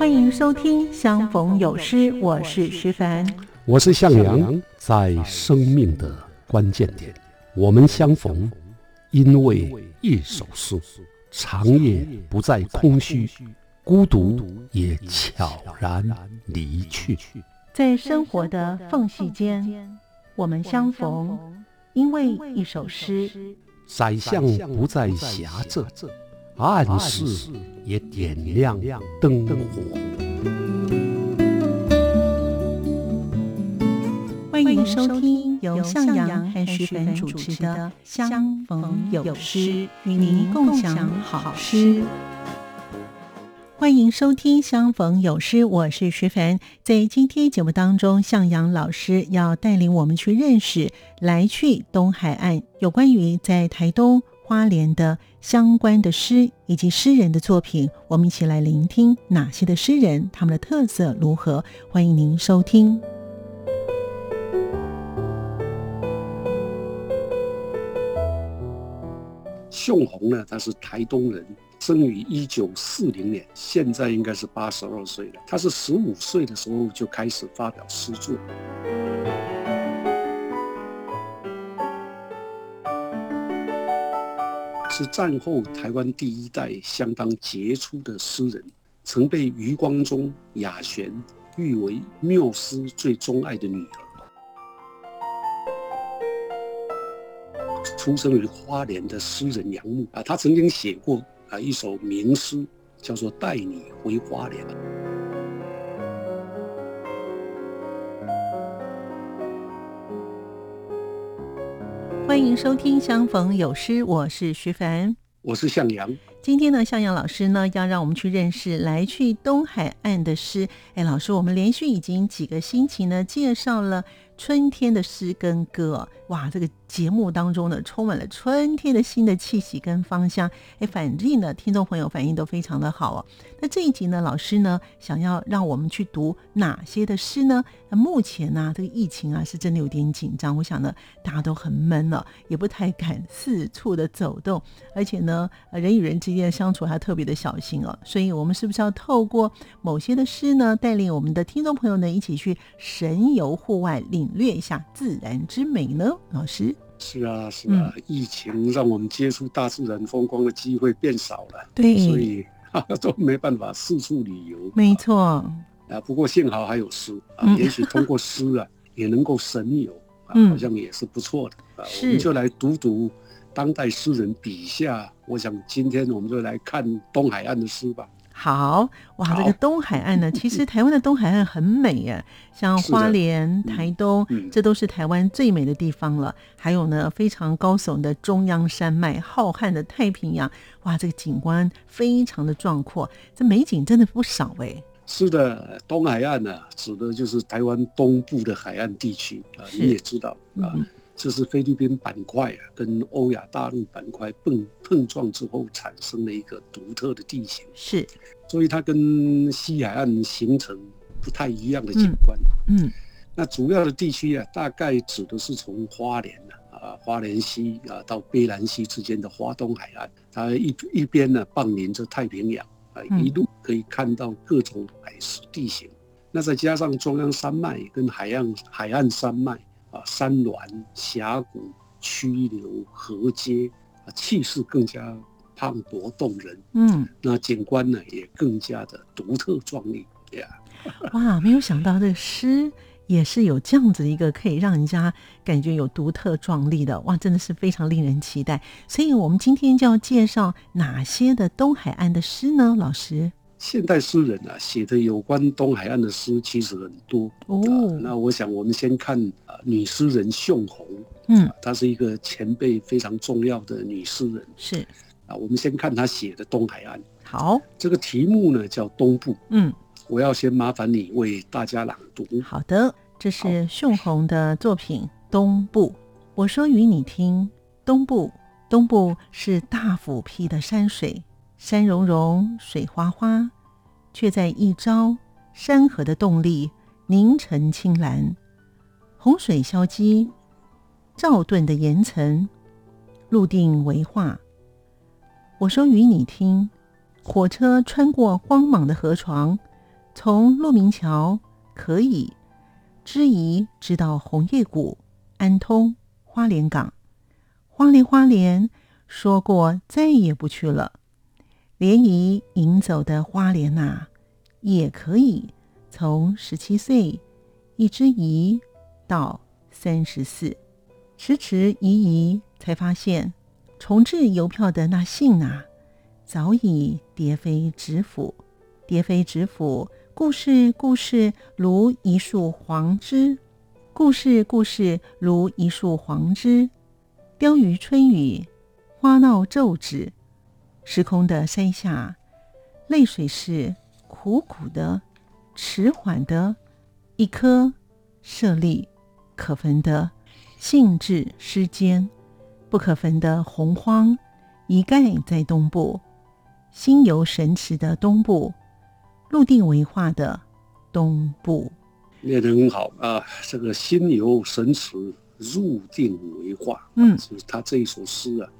欢迎收听《相逢有诗》，我是徐凡，我是向阳。在生命的关键点，我们相逢，因为一首诗。长夜不再空虚，孤独也悄然离去。在生活的缝隙间，我们相逢，因为一首诗。宰相不再狭窄。暗室也点亮灯火。欢迎收听由向阳和徐凡主持的《相逢有诗》，与您共享好诗。欢迎收听《相逢有诗》，我是徐凡。在今天节目当中，向阳老师要带领我们去认识来去东海岸，有关于在台东。花莲的相关的诗以及诗人的作品，我们一起来聆听哪些的诗人，他们的特色如何？欢迎您收听。宋红呢，他是台东人，生于一九四零年，现在应该是八十二岁了。他是十五岁的时候就开始发表诗作。是战后台湾第一代相当杰出的诗人，曾被余光中、雅璇誉为缪斯最钟爱的女儿。出生于花莲的诗人杨牧啊，他曾经写过啊一首名诗，叫做《带你回花莲》。欢迎收听《相逢有诗》，我是徐凡，我是向阳。今天呢，向阳老师呢要让我们去认识来去东海岸的诗。哎，老师，我们连续已经几个星期呢介绍了。春天的诗跟歌，哇，这个节目当中呢，充满了春天的新的气息跟芳香。哎，反正呢，听众朋友反应都非常的好哦。那这一集呢，老师呢，想要让我们去读哪些的诗呢？那目前呢，这个疫情啊，是真的有点紧张。我想呢，大家都很闷了，也不太敢四处的走动，而且呢，人与人之间的相处还特别的小心哦。所以，我们是不是要透过某些的诗呢，带领我们的听众朋友呢，一起去神游户外领？略一下自然之美呢，老师。是啊是啊，疫情让我们接触大自然风光的机会变少了，对，所以 都没办法四处旅游。没错。啊，不过幸好还有诗啊，也许通过诗啊也能够神游啊，好像也是不错的啊。我们就来读读当代诗人笔下，我想今天我们就来看东海岸的诗吧。好哇，这个东海岸呢，其实台湾的东海岸很美耶，像花莲、台东，这都是台湾最美的地方了。还有呢，非常高耸的中央山脉，浩瀚的太平洋，哇，这个景观非常的壮阔，这美景真的不少哎。是的，东海岸呢，指的就是台湾东部的海岸地区啊，你也知道啊。这是菲律宾板块啊，跟欧亚大陆板块碰碰撞之后产生的一个独特的地形，是，所以它跟西海岸形成不太一样的景观。嗯，那主要的地区啊，大概指的是从花莲啊，花莲溪啊到卑南溪之间的花东海岸，它一一边呢傍临着太平洋啊，一路可以看到各种海蚀地形。那再加上中央山脉跟海岸海岸山脉。啊，山峦、峡谷、曲流、河街，啊，气势更加磅礴动人。嗯，那景观呢，也更加的独特壮丽。呀，哇，没有想到这诗也是有这样子一个可以让人家感觉有独特壮丽的。哇，真的是非常令人期待。所以我们今天就要介绍哪些的东海岸的诗呢？老师？现代诗人啊，写的有关东海岸的诗其实很多哦。那我想我们先看啊，女诗人宋红，嗯，她是一个前辈非常重要的女诗人。是啊，我们先看她写的东海岸。好，这个题目呢叫东部。嗯，我要先麻烦你为大家朗读。好的，这是宋红的作品《东部》。我说与你听，东部，东部是大斧劈的山水。山融融，水哗哗，却在一朝，山河的动力凝成青蓝。洪水消积，赵盾的岩层，陆定为化。我说与你听，火车穿过荒莽的河床，从鹿鸣桥可以知移直到红叶谷、安通、花莲港。花莲花莲说过再也不去了。涟漪引走的花莲呐，也可以从十七岁一直移到三十四，迟迟移移，才发现重置邮票的那信呐，早已蝶飞纸府，蝶飞纸府。故事故事如一束黄枝，故事故事如一束黄枝，凋于春雨，花闹皱纸。时空的山下，泪水是苦苦的、迟缓的，一颗舍利可分的兴致诗间，不可分的洪荒，一概在东部，心游神驰的东部，陆地为化的东部。念得很好啊！这个心游神驰，入定为化，嗯，就是他这一首诗啊。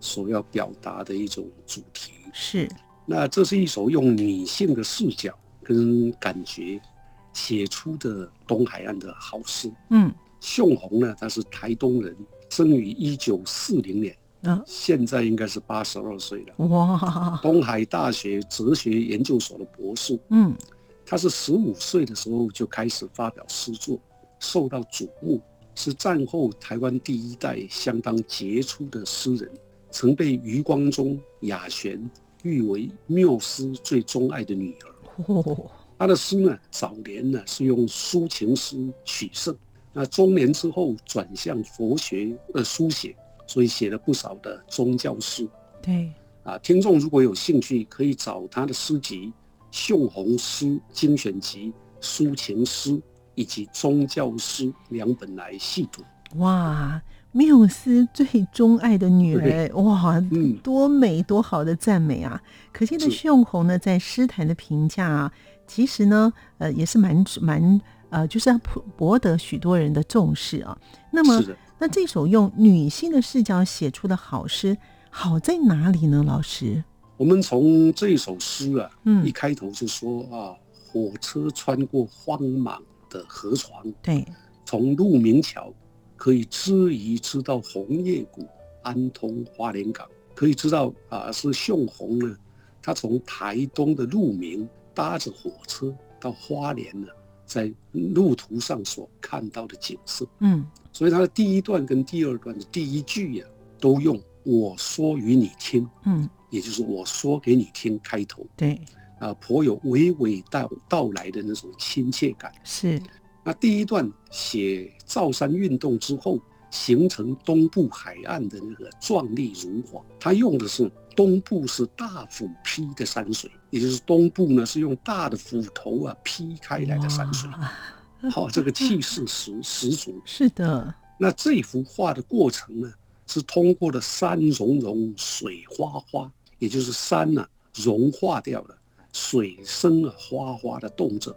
所要表达的一种主题是，那这是一首用女性的视角跟感觉写出的东海岸的好诗。嗯，秀红呢，他是台东人，生于一九四零年，啊，现在应该是八十二岁了。哇，东海大学哲学研究所的博士。嗯，他是十五岁的时候就开始发表诗作，受到瞩目，是战后台湾第一代相当杰出的诗人。曾被余光中、雅璇誉为缪斯最钟爱的女儿。他的诗呢，早年呢是用抒情诗取胜，那中年之后转向佛学的书写，所以写了不少的宗教诗。对，啊，听众如果有兴趣，可以找他的诗集《秀红诗精选集》《抒情诗》以及宗教诗两本来细读。哇。缪斯最钟爱的女儿，哇，多美多好的赞美啊！可见的秀红呢，在诗坛的评价啊，其实呢，呃，也是蛮蛮呃，就是要博得许多人的重视啊。那么，那这首用女性的视角写出的好诗，好在哪里呢？老师，我们从这首诗啊，嗯，一开头就说啊，火车穿过荒莽的河床，对，从鹿鸣桥。可以知移知道红叶谷、安通、花莲港，可以知道啊，是秀红呢。他从台东的鹿鸣搭着火车到花莲呢，在路途上所看到的景色。嗯，所以他的第一段跟第二段的第一句呀，都用“我说与你听”，嗯，也就是我说给你听开头。对，啊，颇有娓娓道道来的那种亲切感。是。那第一段写造山运动之后形成东部海岸的那个壮丽如画，他用的是东部是大斧劈的山水，也就是东部呢是用大的斧头啊劈开来的山水，好，这个气势十十足。是的，那这幅画的过程呢，是通过了山融融水哗哗，也就是山呢融化掉了，水声啊哗哗的动着。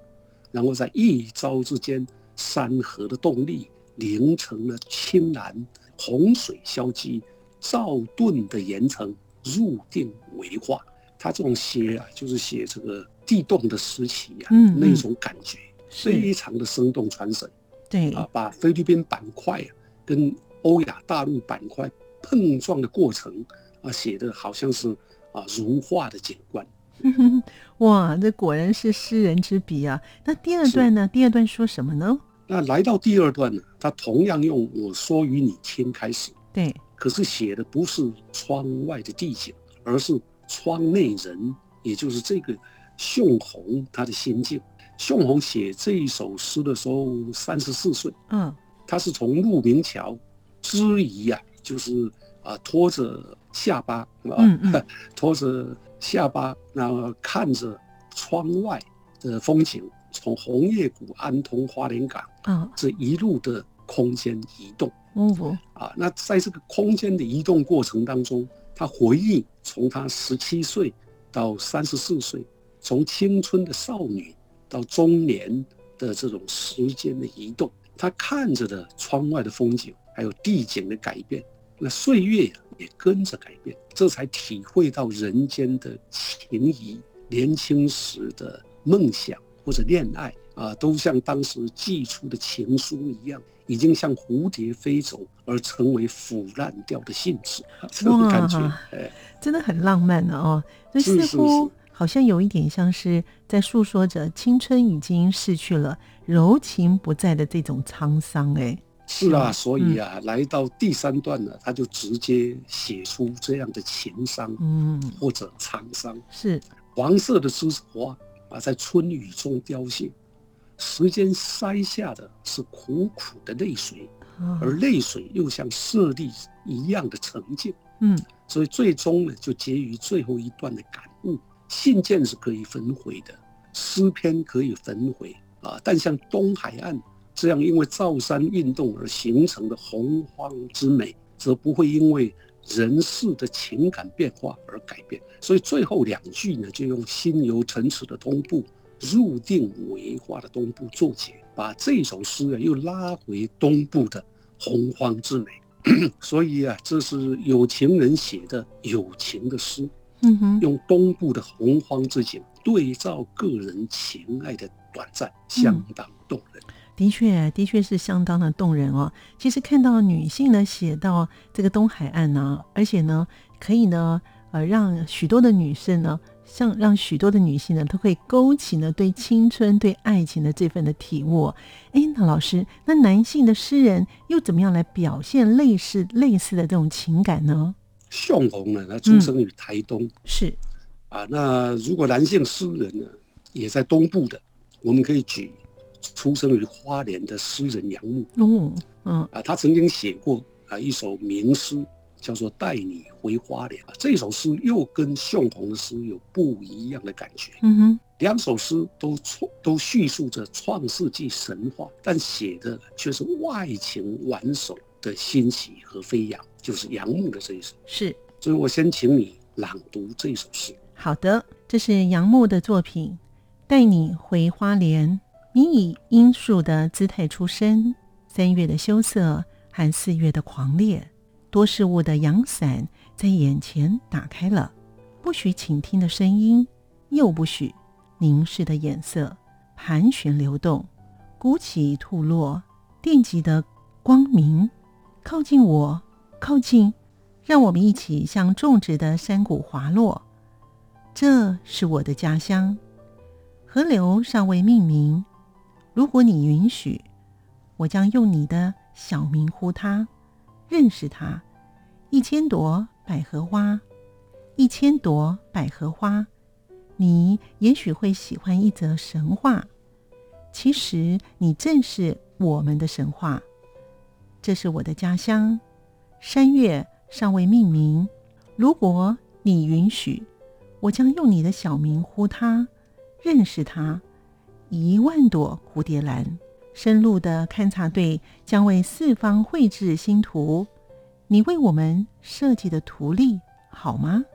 然后在一朝之间，山河的动力凝成了青蓝，洪水消积，造盾的岩层入定为化。他这种写啊，就是写这个地动的时期啊，那种感觉非常的生动传神。对啊，把菲律宾板块啊跟欧亚大陆板块碰撞的过程啊，写的好像是啊如画的景观。哇，这果然是诗人之笔啊！那第二段呢？第二段说什么呢？那来到第二段呢，他同样用“我说与你听”开始。对，可是写的不是窗外的地景，而是窗内人，也就是这个秀红他的心境。秀红写这一首诗的时候三十四岁，嗯，他是从鹿鸣桥之移啊，就是啊拖着下巴，嗯嗯，拖着。下巴，然后看着窗外的风景，从红叶谷、安通、花莲港啊，这一路的空间移动。嗯，啊，那在这个空间的移动过程当中，他回忆从他十七岁到三十四岁，从青春的少女到中年的这种时间的移动，他看着的窗外的风景，还有地景的改变，那岁月也跟着改变。这才体会到人间的情谊，年轻时的梦想，或者恋爱啊，都像当时寄出的情书一样，已经像蝴蝶飞走而成为腐烂掉的信纸，这种感觉，哎，真的很浪漫的哦。这似乎好像有一点像是在诉说着青春已经逝去了、柔情不在的这种沧桑，哎。是啊，所以啊，来到第三段呢，他就直接写出这样的情伤，嗯，或者沧桑。是黄色的栀子花啊，在春雨中凋谢，时间筛下的是苦苦的泪水，而泪水又像舍利一样的沉静。嗯，所以最终呢，就结于最后一段的感悟：信件是可以焚毁的，诗篇可以焚毁啊，但像东海岸。这样，因为造山运动而形成的洪荒之美，则不会因为人事的情感变化而改变。所以最后两句呢，就用心游城池的东部，入定为化的东部作结，把这首诗啊又拉回东部的洪荒之美。所以啊，这是有情人写的有情的诗。嗯哼，用东部的洪荒之景对照个人情爱的短暂，相当动人。的确，的确是相当的动人哦。其实看到女性呢写到这个东海岸呢，而且呢可以呢呃让许多的女生呢，像让许多的女性呢都可以勾起呢对青春、对爱情的这份的体悟。哎，那老师，那男性的诗人又怎么样来表现类似类似的这种情感呢？宋红呢，他出生于台东，是啊。那如果男性诗人呢也在东部的，我们可以举。出生于花莲的诗人杨牧，嗯嗯啊，他曾经写过啊一首名诗，叫做《带你回花莲》啊。这首诗又跟宋红的诗有不一样的感觉。嗯哼，两首诗都创都叙述着创世纪神话，但写的却是外情挽手的欣喜和飞扬，就是杨牧的这一首。是，所以我先请你朗读这首诗。好的，这是杨牧的作品，《带你回花莲》。你以罂粟的姿态出生，三月的羞涩和四月的狂烈，多事物的阳伞在眼前打开了，不许倾听的声音，又不许凝视的眼色，盘旋流动，鼓起吐落，电极的光明，靠近我，靠近，让我们一起向种植的山谷滑落。这是我的家乡，河流尚未命名。如果你允许，我将用你的小名呼他，认识他。一千朵百合花，一千朵百合花，你也许会喜欢一则神话。其实你正是我们的神话。这是我的家乡，山岳尚未命名。如果你允许，我将用你的小名呼他，认识他。一万朵蝴蝶兰，深入的勘察队将为四方绘制新图。你为我们设计的图例好吗？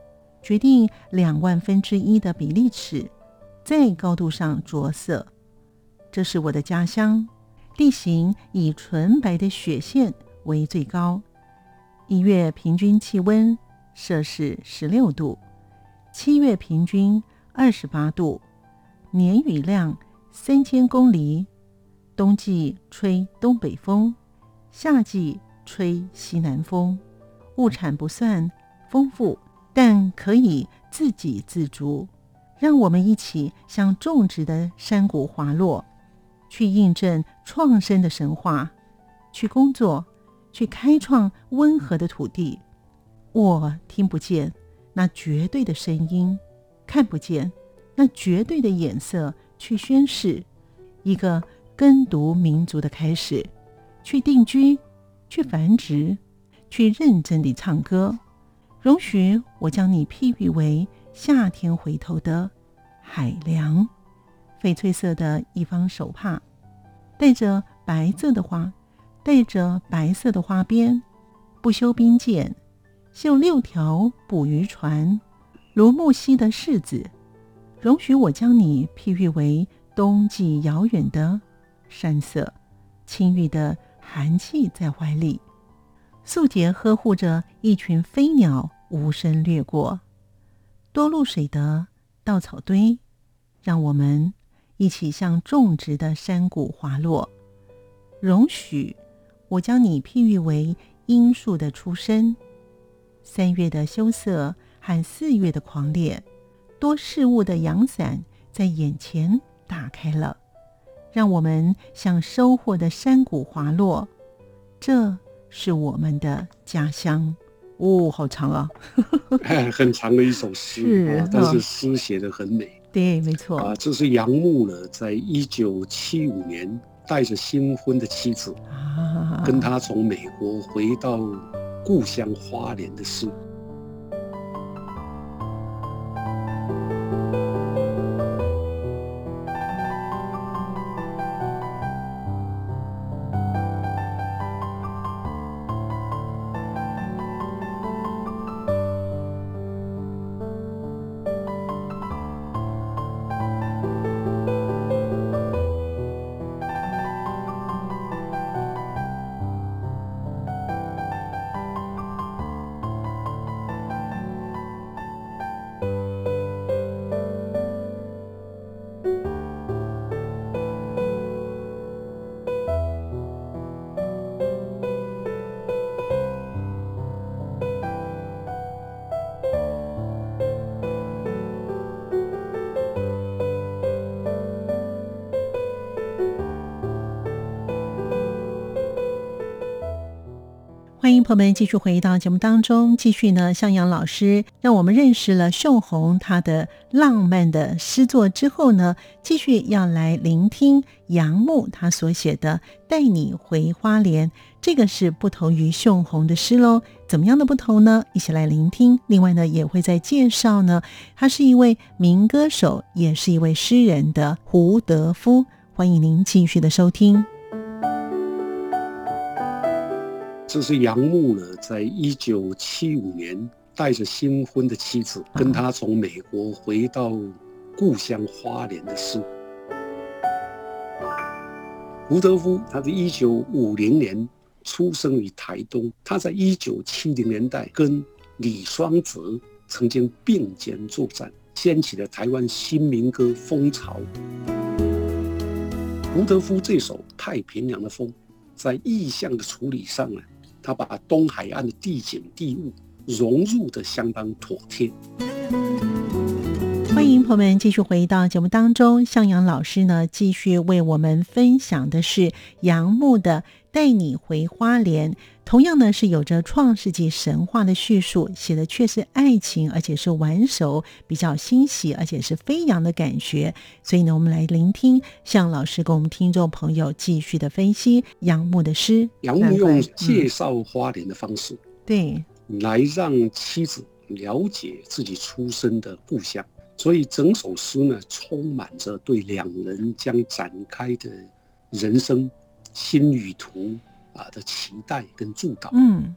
决定两万分之一的比例尺，在高度上着色。这是我的家乡，地形以纯白的雪线为最高。一月平均气温摄氏十六度，七月平均二十八度，年雨量。三千公里，冬季吹东北风，夏季吹西南风，物产不算丰富，但可以自给自足。让我们一起向种植的山谷滑落，去印证创生的神话，去工作，去开创温和的土地。我听不见那绝对的声音，看不见那绝对的颜色。去宣誓，一个耕读民族的开始；去定居，去繁殖，去认真地唱歌。容许我将你譬喻为夏天回头的海凉，翡翠色的一方手帕，带着白色的花，带着白色的花边，不修兵舰，绣六条捕鱼船，如木犀的柿子。容许我将你譬喻为冬季遥远的山色，青郁的寒气在怀里，素洁呵护着一群飞鸟无声掠过，多露水的稻草堆，让我们一起向种植的山谷滑落。容许我将你譬喻为樱树的出身，三月的羞涩和四月的狂烈，多事物的阳伞在眼前打开了，让我们向收获的山谷滑落。这是我们的家乡。哦，好长啊！很长的一首诗啊，但是诗写的很美。对，没错啊，这是杨牧呢，在一九七五年带着新婚的妻子啊，跟他从美国回到故乡花莲的诗。欢迎朋友们继续回到节目当中，继续呢，向阳老师让我们认识了秀红她的浪漫的诗作之后呢，继续要来聆听杨牧他所写的《带你回花莲》，这个是不同于秀红的诗喽。怎么样的不同呢？一起来聆听。另外呢，也会在介绍呢，他是一位民歌手，也是一位诗人的胡德夫。欢迎您继续的收听。这是杨牧呢，在一九七五年带着新婚的妻子，跟他从美国回到故乡花莲的事。胡德夫，他是一九五零年出生于台东，他在一九七零年代跟李双泽曾经并肩作战，掀起了台湾新民歌风潮。胡德夫这首《太平洋的风》，在意象的处理上呢？他把东海岸的地景地物融入的相当妥帖。欢迎朋友们继续回到节目当中，向阳老师呢继续为我们分享的是杨牧的。带你回花莲，同样呢是有着创世纪神话的叙述，写的却是爱情，而且是玩手，比较欣喜，而且是飞扬的感觉。所以呢，我们来聆听向老师跟我们听众朋友继续的分析杨牧的诗。杨牧用介绍花莲的方式，对，来让妻子了解自己出生的故乡。所以整首诗呢，充满着对两人将展开的人生。新旅途啊的期待跟祝祷，嗯，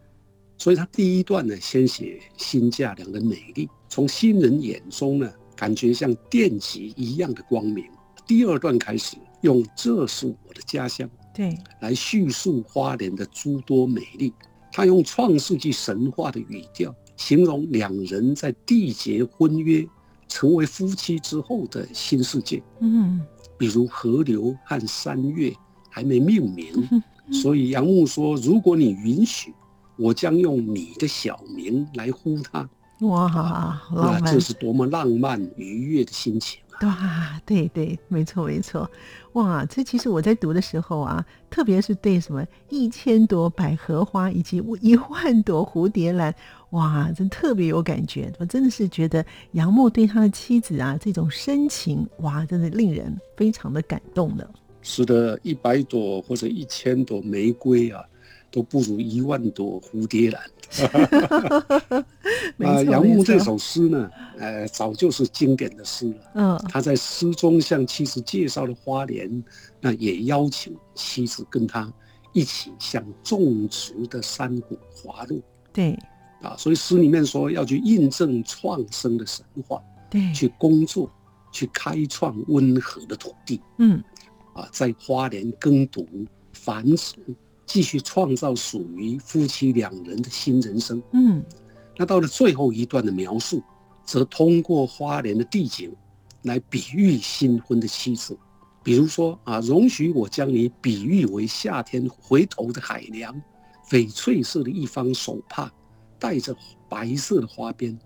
所以他第一段呢，先写新嫁娘的美丽，从新人眼中呢，感觉像电极一样的光明。第二段开始用这是我的家乡，对，来叙述花莲的诸多美丽。他用创世纪神话的语调，形容两人在缔结婚约、成为夫妻之后的新世界，嗯，比如河流和山岳。还没命名，所以杨牧说：“如果你允许，我将用你的小名来呼他。”哇，那这是多么浪漫愉悦的心情啊！哇，对对，没错没错。哇，这其实我在读的时候啊，特别是对什么一千朵百合花以及一万朵蝴蝶兰，哇，真特别有感觉。我真的是觉得杨牧对他的妻子啊这种深情，哇，真的令人非常的感动的。使得一百朵或者一千朵玫瑰啊，都不如一万朵蝴蝶兰。啊，杨牧这首诗呢，呃，早就是经典的诗了。嗯，他在诗中向妻子介绍了花莲，那也邀请妻子跟他一起向种植的山谷滑入。对，啊，所以诗里面说要去印证创生的神话，对，去工作，去开创温和的土地。嗯。啊，在花莲耕读、繁殖，继续创造属于夫妻两人的新人生。嗯，那到了最后一段的描述，则通过花莲的地景，来比喻新婚的妻子比如说啊，容许我将你比喻为夏天回头的海洋，翡翠色的一方手帕，带着白色的花边，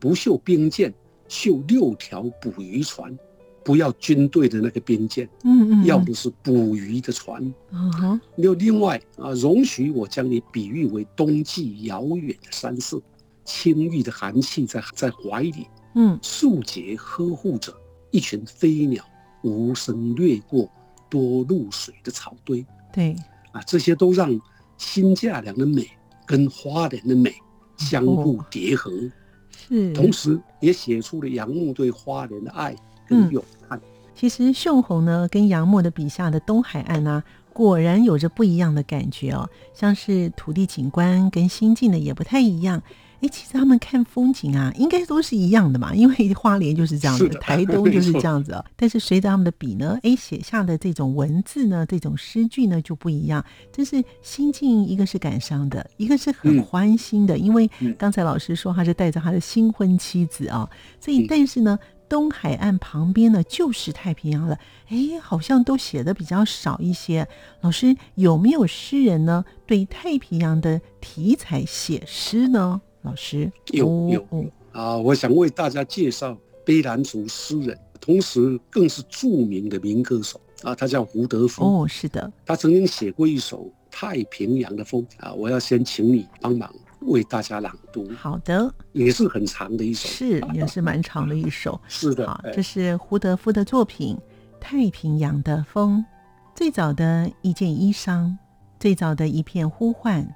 不绣冰剑，绣六条捕鱼船，不要军队的那个边舰，嗯嗯，要的是捕鱼的船。嗯哼，又另外啊，容许我将你比喻为冬季遥远的山色，青玉的寒气在在怀里，嗯，树节呵护着一群飞鸟。无声掠过多露水的草堆，对，啊，这些都让新嫁娘的美跟花莲的美相互叠合，是，同时也写出了杨牧对花莲的爱跟勇悍。其实秀红呢，跟杨沫的笔下的东海岸呢，果然有着不一样的感觉哦，像是土地景观跟心境的也不太一样。哎，其实他们看风景啊，应该都是一样的嘛，因为花莲就是这样子，台东就是这样子哦。但是随着他们的笔呢，哎，写下的这种文字呢，这种诗句呢就不一样。这是心境，一个是感伤的，一个是很欢欣的。因为刚才老师说他是带着他的新婚妻子啊，所以但是呢，东海岸旁边呢就是太平洋了。哎，好像都写的比较少一些。老师有没有诗人呢？对太平洋的题材写诗呢？老师有有啊，我想为大家介绍卑南族诗人，同时更是著名的民歌手啊，他叫胡德夫。哦，是的，他曾经写过一首《太平洋的风》啊，我要先请你帮忙为大家朗读。好的，也是很长的一首，是也是蛮长的一首。是的，好，这是胡德夫的作品《太平洋的风》，最早的一件衣裳，最早的一片呼唤，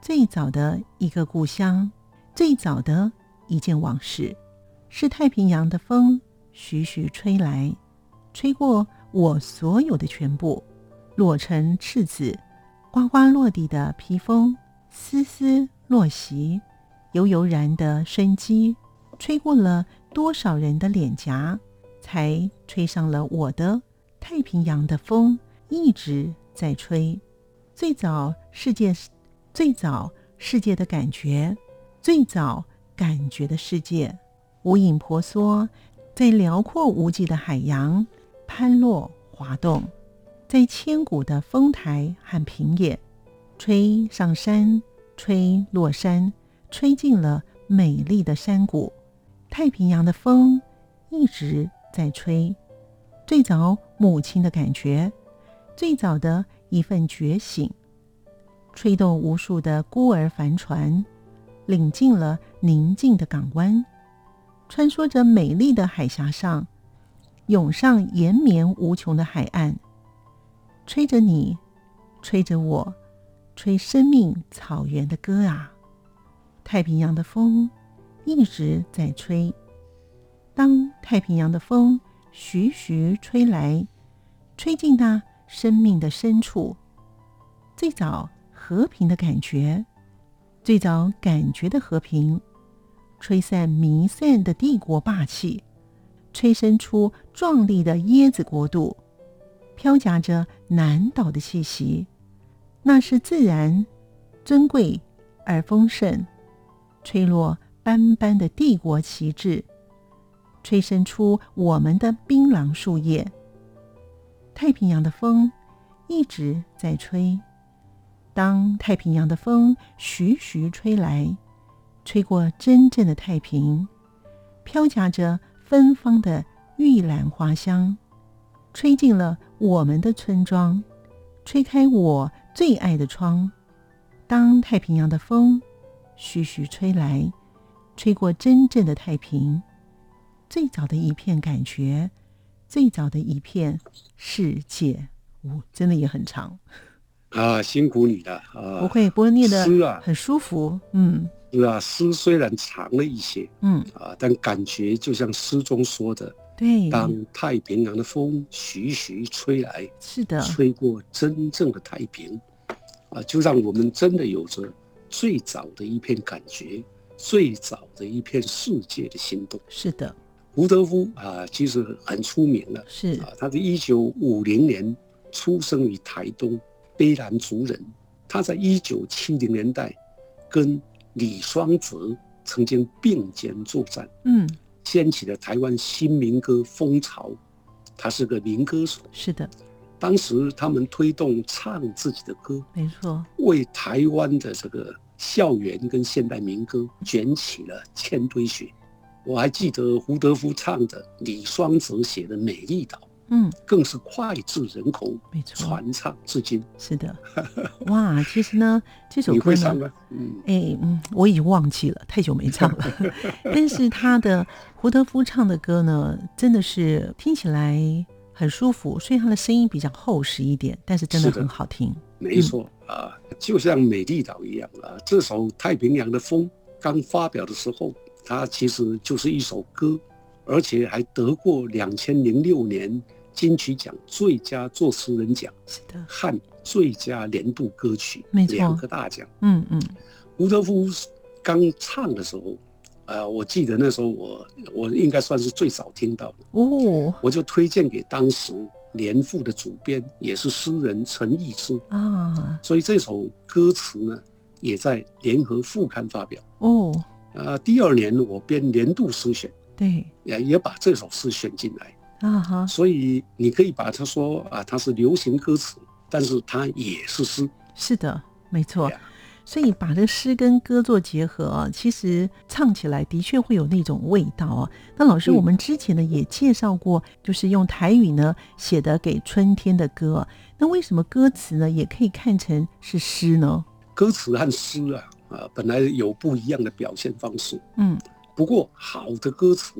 最早的一个故乡。最早的一件往事，是太平洋的风徐徐吹来，吹过我所有的全部，落成赤子，呱呱落地的披风，丝丝落席，悠悠然的生机，吹过了多少人的脸颊，才吹上了我的太平洋的风，一直在吹。最早世界，最早世界的感觉。最早感觉的世界，无影婆娑，在辽阔无际的海洋攀落滑动，在千古的峰台和平野，吹上山，吹落山，吹进了美丽的山谷。太平洋的风一直在吹。最早母亲的感觉，最早的一份觉醒，吹动无数的孤儿帆船。领进了宁静的港湾，穿梭着美丽的海峡上，涌上延绵无穷的海岸，吹着你，吹着我，吹生命草原的歌啊！太平洋的风一直在吹。当太平洋的风徐徐吹来，吹进那生命的深处，最早和平的感觉。最早感觉的和平，吹散弥散的帝国霸气，吹生出壮丽的椰子国度，飘夹着南岛的气息。那是自然尊贵而丰盛，吹落斑斑的帝国旗帜，吹生出我们的槟榔树叶。太平洋的风一直在吹。当太平洋的风徐徐吹来，吹过真正的太平，飘夹着芬芳的玉兰花香，吹进了我们的村庄，吹开我最爱的窗。当太平洋的风徐徐吹来，吹过真正的太平，最早的一片感觉，最早的一片世界，哦，真的也很长。啊，辛苦你了啊！不会，不会念的诗啊，很舒服。嗯，是啊，诗虽然长了一些，嗯啊，但感觉就像诗中说的，对，当太平洋的风徐徐吹来，是的，吹过真正的太平，啊，就让我们真的有着最早的一片感觉，最早的一片世界的心动。是的，胡德夫啊，其实很出名了，是啊，他是一九五零年出生于台东。卑南族人，他在一九七零年代跟李双泽曾经并肩作战，嗯，掀起了台湾新民歌风潮，他是个民歌手。是的，当时他们推动唱自己的歌，没错，为台湾的这个校园跟现代民歌卷起了千堆雪。我还记得胡德夫唱的李双泽写的《美丽岛》。嗯，更是脍炙人口，没错，传唱至今。是的，哇，其实呢，这首歌呢，嗯，哎，嗯，我已经忘记了，太久没唱了。但是他的胡德夫唱的歌呢，真的是听起来很舒服，虽然他的声音比较厚实一点，但是真的很好听。没错啊，就像《美丽岛》一样啊，这首《太平洋的风》刚发表的时候，它其实就是一首歌，而且还得过两千零六年。金曲奖最佳作词人奖是的，和最佳年度歌曲两个大奖。嗯嗯，吴德夫刚唱的时候，呃，我记得那时候我我应该算是最早听到的。哦，我就推荐给当时年复的主编，也是诗人陈逸之啊，所以这首歌词呢也在联合副刊发表。哦。呃，第二年我编年度诗选，对，也也把这首诗选进来。啊哈，所以你可以把它说啊，它是流行歌词，但是它也是诗。是的，没错。所以把这诗跟歌做结合啊，其实唱起来的确会有那种味道啊。那老师，我们之前呢也介绍过，就是用台语呢写的给春天的歌。那为什么歌词呢也可以看成是诗呢？歌词和诗啊啊，本来有不一样的表现方式。嗯，不过好的歌词。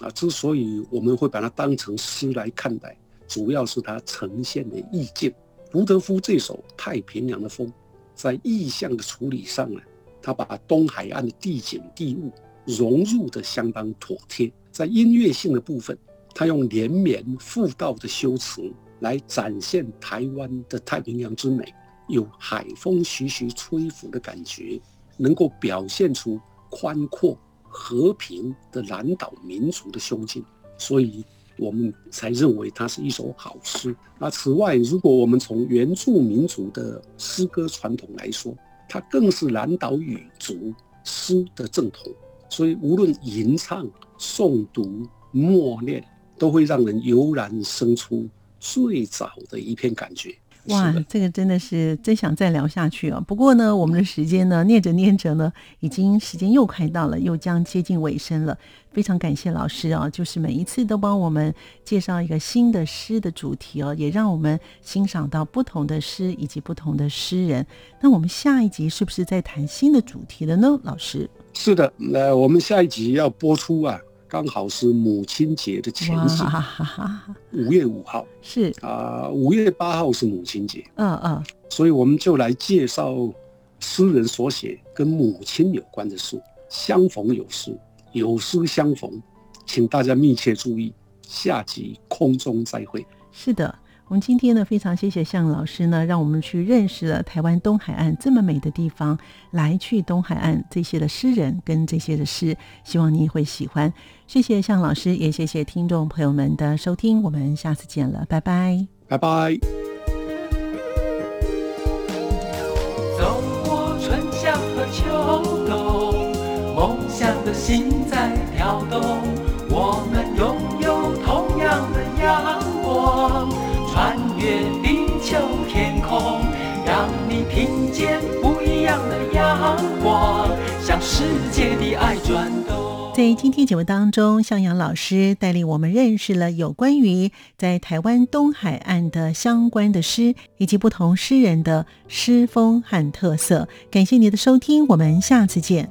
啊，之所以我们会把它当成诗来看待，主要是它呈现的意境。胡德夫这首《太平洋的风》，在意象的处理上呢，他把东海岸的地景地物融入的相当妥帖。在音乐性的部分，他用连绵复道的修辞来展现台湾的太平洋之美，有海风徐徐吹拂的感觉，能够表现出宽阔。和平的南岛民族的胸襟，所以我们才认为它是一首好诗。那此外，如果我们从原住民族的诗歌传统来说，它更是南岛语族诗的正统。所以，无论吟唱、诵读、默念，都会让人油然生出最早的一片感觉。哇，这个真的是真想再聊下去啊！不过呢，我们的时间呢，念着念着呢，已经时间又快到了，又将接近尾声了。非常感谢老师啊，就是每一次都帮我们介绍一个新的诗的主题哦，也让我们欣赏到不同的诗以及不同的诗人。那我们下一集是不是在谈新的主题了呢？老师？是的，那我们下一集要播出啊。刚好是母亲节的前夕，五月五号。是。啊，五月八号是母亲节，嗯嗯，所以我们就来介绍诗人所写跟母亲有关的书，相逢有诗，有诗相逢，请大家密切注意，下集空中再会。是的。我们今天呢，非常谢谢向老师呢，让我们去认识了台湾东海岸这么美的地方，来去东海岸这些的诗人跟这些的诗，希望你会喜欢。谢谢向老师，也谢谢听众朋友们的收听，我们下次见了，拜拜，拜拜。走过春夏和秋冬，梦想的心在跳动，我们拥有同样的阳光。穿越地球天空，让你听见不一样的阳光，向世界的爱转动。在今天节目当中，向阳老师带领我们认识了有关于在台湾东海岸的相关的诗，以及不同诗人的诗风和特色。感谢您的收听，我们下次见。